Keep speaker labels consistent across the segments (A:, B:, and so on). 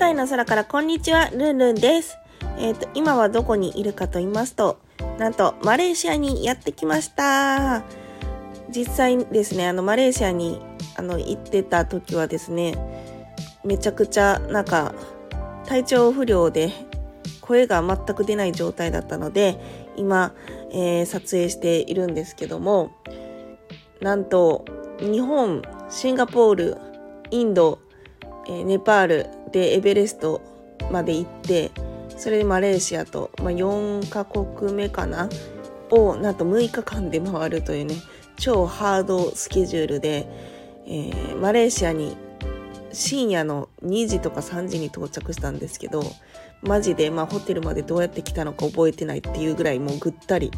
A: 界の空からこんにちは、ルンルンです。えっ、と、今はどこにいるかと言いますと、なんと、マレーシアにやってきました。実際ですね、あの、マレーシアに、あの、行ってた時はですね、めちゃくちゃ、なんか、体調不良で、声が全く出ない状態だったので、今、えー撮影しているんですけども、なんと、日本、シンガポール、インド、えネパールでエベレストまで行って、それでマレーシアと、まあ、4カ国目かな？を、なんと6日間で回るというね、超ハードスケジュールで、えーマレーシアに深夜の2時とか3時に到着したんですけど、マジで、まあ、ホテルまでどうやって来たのか覚えてないっていうぐらいもうぐったり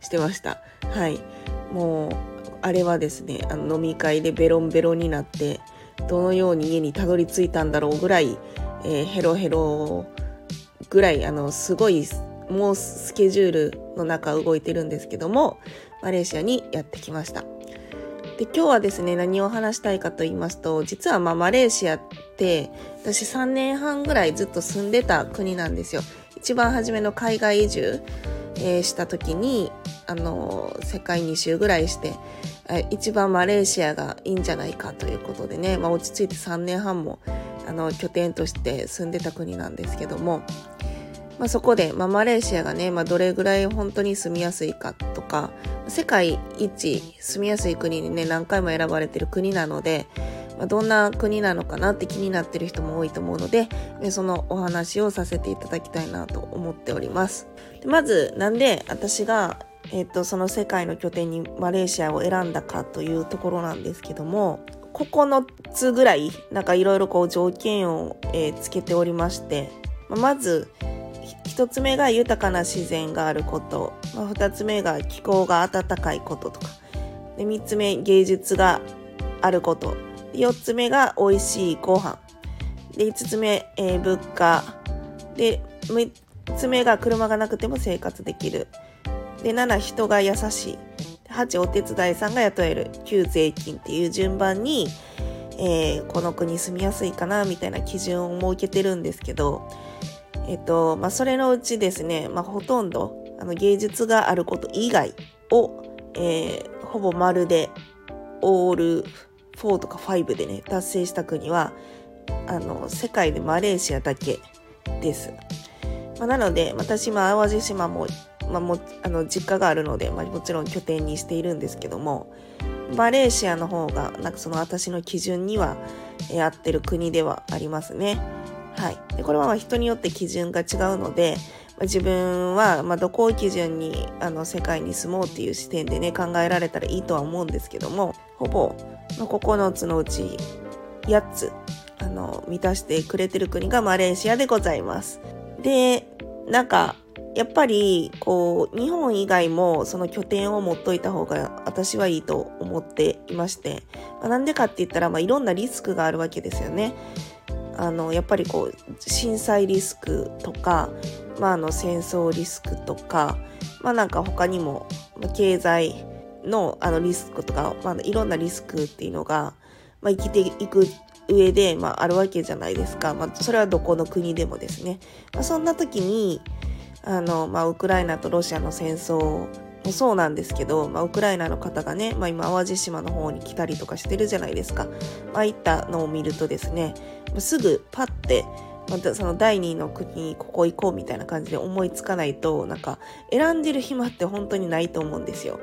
A: してました。はい。もう、あれはですね、あの飲み会でベロンベロンになって、どのように家にたどり着いたんだろうぐらい、えーヘロヘロぐらい、あの、すごい、もうスケジュールの中動いてるんですけども、マレーシアにやってきました。で今日はですね何を話したいかと言いますと実はまあマレーシアって私3年半ぐらいずっと住んでた国なんですよ一番初めの海外移住、えーした時にあの世界2周ぐらいして一番マレーシアがいいんじゃないかということでね、まあ、落ち着いて3年半もあの拠点として住んでた国なんですけどもまあ、そこで、まあ、マレーシアがね、まあ、どれぐらい本当に住みやすいかとか、世界一住みやすい国にね、何回も選ばれてる国なので、ま、どんな国なのかなって気になってる人も多いと思うので、そのお話をさせていただきたいなと思っております。でまず、なんで私が、えっと、その世界の拠点にマレーシアを選んだかというところなんですけども、9つぐらい、なんかいろいろこう条件を、えーつけておりまして、まず、一つ目が豊かな自然があること、まあ、二つ目が気候が暖かいこととか。で三つ目芸術があること。で四つ目が美味しいご飯。で五つ目、えー物価。で六つ目が車がなくても生活できる。で七人が優しい八お手伝いさんが雇える九税金っていう順番に、えーこの国住みやすいかなみたいな基準を設けてるんですけどえっと、まあ、それのうちですね、まあ、ほとんど、あの、芸術があること以外を、えーほぼまるで、オール4とか5でね、達成した国は、あの、世界でマレーシアだけです。まあ、なので、私、今、淡路島も、まあ、も、あの、実家があるので、まあ、もちろん拠点にしているんですけども、マレーシアの方が、なんかその私の基準には、合ってる国ではありますね。はい。で、これはまあ人によって基準が違うので、まあ自分はまあどこを基準にあの世界に住もうっていう視点でね考えられたらいいとは思うんですけども、ほぼ、ま、9つのうち8つあの満たしてくれてる国がマレーシアでございます。で、なんかやっぱりこう日本以外もその拠点を持っといた方が私はいいと思っていまして、まあなんでかって言ったらまあいろんなリスクがあるわけですよね。あのやっぱりこう震災リスクとか、まあ、あの戦争リスクとか、まあ、なんか他にも経済のあのリスクとか、まあ、いろんなリスクっていうのが、まあ、生きていく上で、まあ、あるわけじゃないですか、まあ、それはどこの国でもですね、まあ、そんな時にあの、まあ、ウクライナとロシアの戦争もそうなんですけど、まあ、ウクライナの方がね、まあ、今淡路島の方に来たりとかしてるじゃないですか、まあ、いったのを見るとですねすぐパッてまたその第二の国にここ行こうみたいな感じで思いつかないとなんか選んでる暇って本当にないと思うんですよ。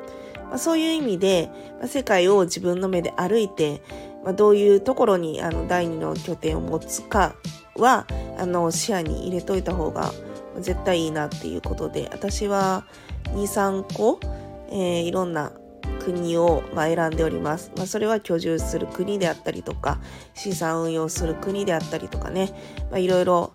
A: まあ、そういう意味で、まあ、世界を自分の目で歩いて、まあ、どういうところにあの第二の拠点を持つかはあの視野に入れといた方が絶対いいなっていうことで私は23個、えーいろんな国を、まあ、選んでおります。まあ、それは居住する国であったりとか、資産運用する国であったりとかね、まあ、いろいろ、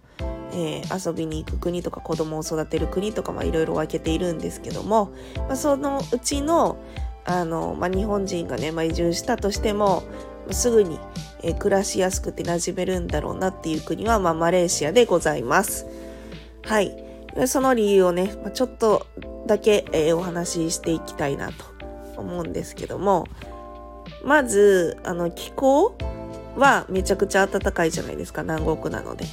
A: えー、遊びに行く国とか子供を育てる国とか、まあ、いろいろ分けているんですけども、まあ、そのうちの、あの、まあ、日本人がね、まあ、移住したとしても、すぐに、えー、暮らしやすくて馴染めるんだろうなっていう国は、まあ、マレーシアでございます。はい。その理由をね、ちょっとだけ、え、お話ししていきたいなと思うんですけども、まず、あの、気候はめちゃくちゃ暖かいじゃないですか、南国なので。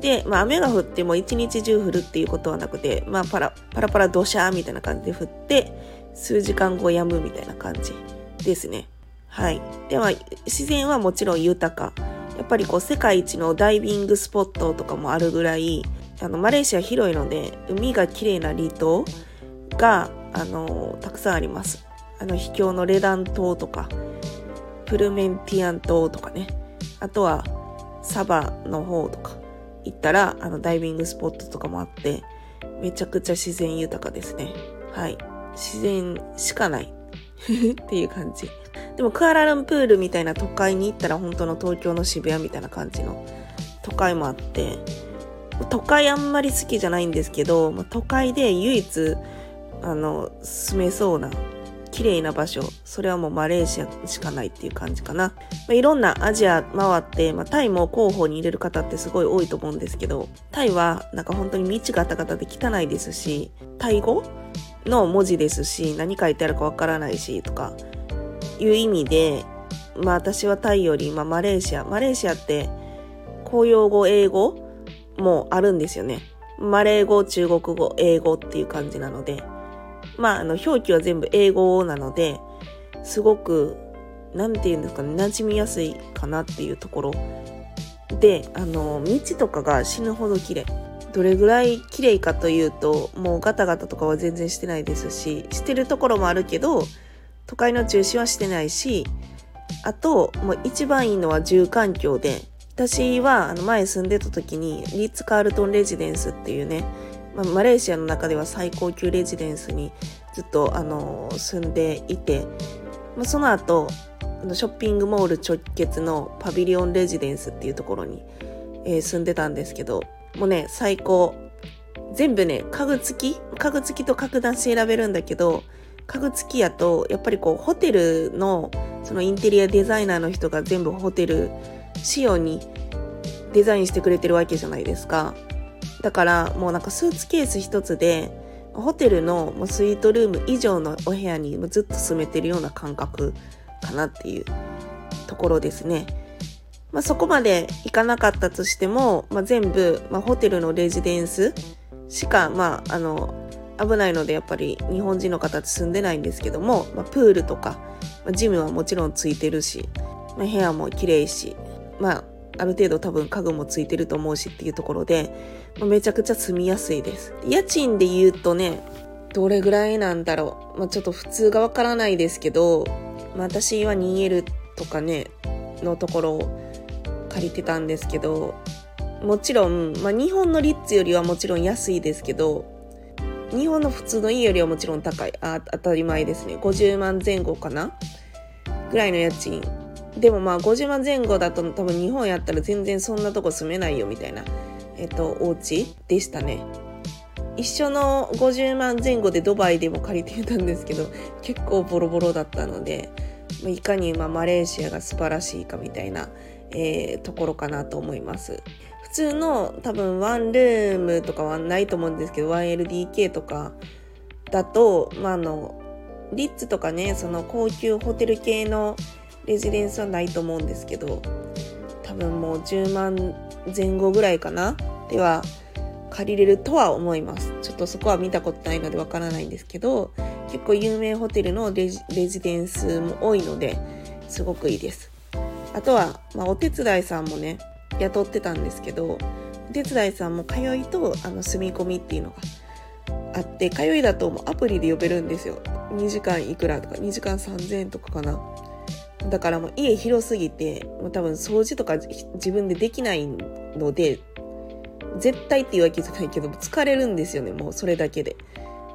A: で、まあ雨が降っても一日中降るっていうことはなくて、まあパラ、パラパラドシャーみたいな感じで降って、数時間後止むみたいな感じですね。はい。で、まあ自然はもちろん豊か。やっぱりこう世界一のダイビングスポットとかもあるぐらい、あの、マレーシア広いので、海が綺麗な離島が、あの、たくさんあります。あの、秘境のレダン島とか、プルメンティアン島とかね。あとは、サバの方とか行ったら、あの、ダイビングスポットとかもあって、めちゃくちゃ自然豊かですね。はい。自然しかない っていう感じ。でも、クアラルンプールみたいな都会に行ったら、本当の東京の渋谷みたいな感じの都会もあって、都会あんまり好きじゃないんですけど、まあ都会で唯一、あの、住めそうな綺麗な場所、それはもうマレーシアしかないっていう感じかな。まあ、いろんなアジア回って、まあ、タイも候補に入れる方ってすごい多いと思うんですけど、タイはなんか本当に道がガタガタで汚いですし、タイ語の文字ですし、何書いてあるかわからないし、とか、いう意味で、まあ私はタイより、まあマレーシア、マレーシアって公用語、英語もあるんですよね。マレー語、中国語、英語っていう感じなので、まあ、あの、表記は全部英語なので、すごく、なんて言うんですかね、馴染みやすいかなっていうところ。で、あの、道とかが死ぬほど綺麗。どれぐらい綺麗かというと、もうガタガタとかは全然してないですし、してるところもあるけど、都会の中心はしてないし、あと、もう一番いいのは住環境で、私はあの前住んでた時にリッツ・カールトン・レジデンスっていうね、まあ、マレーシアの中では最高級レジデンスにずっとあの住んでいて、まあ、その後あのショッピングモール直結のパビリオンレジデンスっていうところに、えー、住んでたんですけどもうね最高。全部ね家具付き？家具付きと格段して選べるんだけど家具付きやとやっぱりこうホテルのそのインテリアデザイナーの人が全部ホテル仕様にデザインしてくれてるわけじゃないですか。だからもうなんかスーツケース一つでホテルのスイートルーム以上のお部屋にずっと住めてるような感覚かなっていうところですね。まあ、そこまで行かなかったとしても、まあ、全部、まあ、ホテルのレジデンスしか、まあ、あの、危ないのでやっぱり日本人の方って住んでないんですけども、まあ、プールとか、まあ、ジムはもちろんついてるし、まあ、部屋も綺麗し、まあ、ある程度多分家具もついてると思うしっていうところで、めちゃくちゃ住みやすいです。家賃で言うとね、どれぐらいなんだろう。まあ、ちょっと普通がわからないですけど、まあ、私は 2L とかね、のところを借りてたんですけど、もちろん、まあ、日本のリッツよりはもちろん安いですけど、日本の普通の家よりはもちろん高い。あ、当たり前ですね。50万前後かな？ぐらいの家賃。でもまあ50万前後だと多分日本やったら全然そんなとこ住めないよみたいなえっと、お家でしたね。一緒の50万前後でドバイでも借りてたんですけど、結構ボロボロだったので、いかにまマレーシアが素晴らしいかみたいな、えー、ところかなと思います。普通の多分ワンルームとかはないと思うんですけど、1LDK とかだと、まあ、あの、リッツとかね、その高級ホテル系のレジデンスはないと思うんですけど、多分もう10万前後ぐらいかな？では借りれるとは思います。ちょっとそこは見たことないのでわからないんですけど、結構有名ホテルのレジレジデンスも多いので、すごくいいです。あとは、まあ、お手伝いさんもね、雇ってたんですけど、お手伝いさんも通いとあの住み込みっていうのがあって、通いだともうアプリで呼べるんですよ。2時間いくらとか、2時間3000円とかかな。だからもう家広すぎて、もう多分掃除とか自分でできないので、絶対っていうわけじゃないけど、疲れるんですよね、もうそれだけで。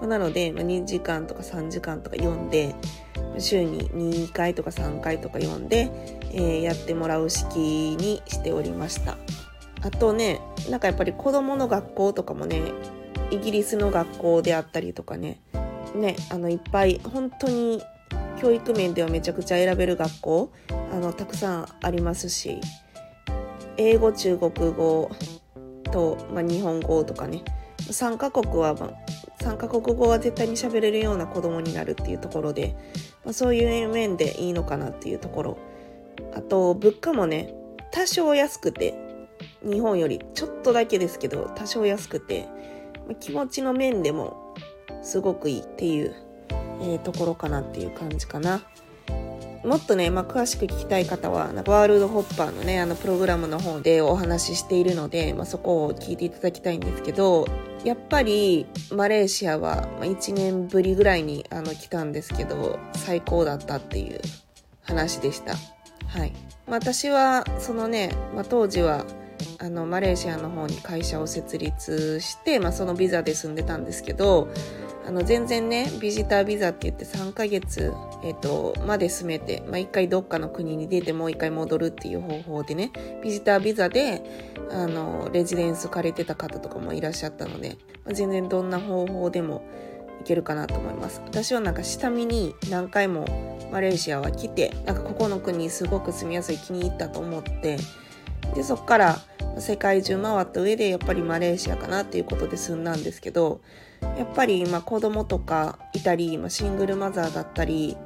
A: なので、ま2時間とか3時間とか読んで、週に2回とか3回とか読んで、えー、やってもらう式にしておりましたあとねなんかやっぱり子供の学校とかもねイギリスの学校であったりとかねねあのいっぱい本当に教育面ではめちゃくちゃ選べる学校あのたくさんありますし英語中国語と、まあ、日本語とかね。3カ国は、まあ、3カ国語は絶対に喋れるような子供になるっていうところで、まあ、そういう面でいいのかなっていうところ。あと物価もね多少安くて日本よりちょっとだけですけど多少安くてま気持ちの面でもすごくいいっていう、えー、ところかなっていう感じかな。もっとね、まあ、詳しく聞きたい方は、ワールドホッパーのね、あのプログラムの方でお話ししているので、まあ、そこを聞いていただきたいんですけど、やっぱりマレーシアは1年ぶりぐらいにあの来たんですけど、最高だったっていう話でした。はい。まあ、私は、そのね、まあ、当時はあのマレーシアの方に会社を設立して、まあ、そのビザで住んでたんですけどあの全然ねビジタービザって言って3ヶ月、えーと、まで住めて、まあ、1回どっかの国に出てもう1回戻るっていう方法でねビジタービザであのレジデンス借りてた方とかもいらっしゃったので、まあ、全然どんな方法でもいけるかなと思います。私はなんか下見に何回もマレーシアは来てなんかここの国すごく住みやすい気に入ったと思ってでそっから世界中回った上でやっぱりマレーシアかなっていうことで済んだんですけどやっぱりまあ子供とかいたり、まあ、シングルマザーだったり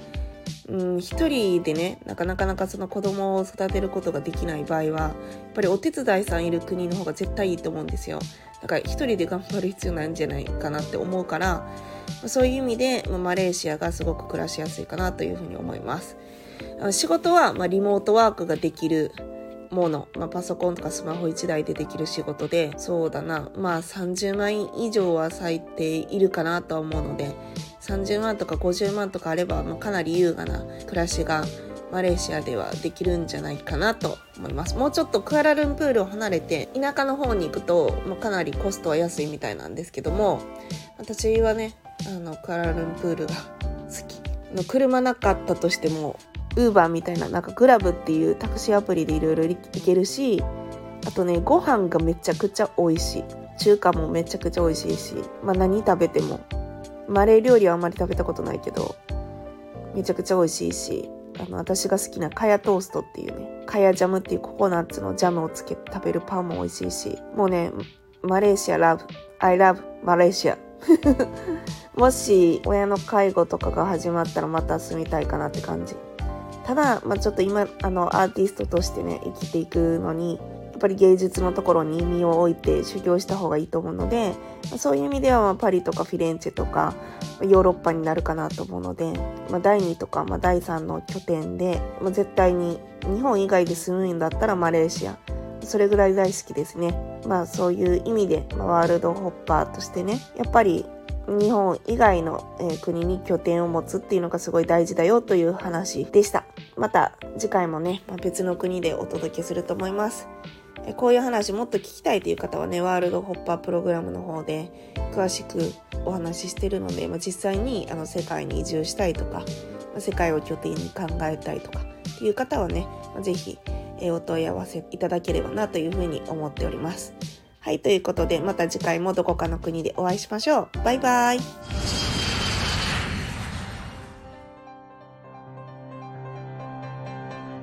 A: うん、一人でねなかなかなかその子供を育てることができない場合はやっぱりお手伝いさんいる国の方が絶対いいと思うんですよ。だから一人で頑張る必要ないんじゃないかなって思うからそういう意味で、まあ、マレーシアがすごく暮らしやすいかなというふうに思います。仕事は、まあ、リモートワークができるもの、まあ、パソコンとかスマホ1台でできる仕事でそうだな。まあ30万以上は最低いるかなとは思うので30万とか50万とかあれば、まあ、かなり優雅な暮らしがマレーシアではできるんじゃないかなと思います。もうちょっとクアラルンプールを離れて田舎の方に行くと、まあ、かなりコストは安いみたいなんですけども私はねあのクアラルンプールが好き。車なかったとしてもウーバーみたいな、なんかグラブっていうタクシーアプリでいろいろ行けるし、あとね、ご飯がめちゃくちゃ美味しい。中華もめちゃくちゃ美味しいし、まあ何食べても。マレー料理はあんまり食べたことないけど、めちゃくちゃ美味しいし、あの、私が好きなカヤトーストっていうね、カヤジャムっていうココナッツのジャムをつけて食べるパンも美味しいし、もうね、マレーシアラブ、I love マレーシア。もし親の介護とかが始まったらまた住みたいかなって感じ。ただ、まあ、ちょっと今あのアーティストとしてね生きていくのにやっぱり芸術のところに身を置いて修行した方がいいと思うので、そういう意味では、まあ、パリとかフィレンツェとか、ヨーロッパになるかなと思うので、まあ、第2とか、まあ、第3の拠点で、まあ、絶対に日本以外で住むんだったらマレーシアそれぐらい大好きですね。まあそういう意味で、ま、ワールドホッパーとしてね、やっぱり日本以外の、え国に拠点を持つっていうのがすごい大事だよという話でした。また次回もね、まあ、別の国でお届けすると思います。こういう話もっと聞きたいという方はね、ワールドホッパープログラムの方で詳しくお話ししてるので、まあ、実際にあの世界に移住したいとか、世界を拠点に考えたいとかっていう方はね、まあ、ぜひ、お問い合わせいただければなというふうに思っております。はい、ということで、また次回もどこかの国でお会いしましょう。バイバイ。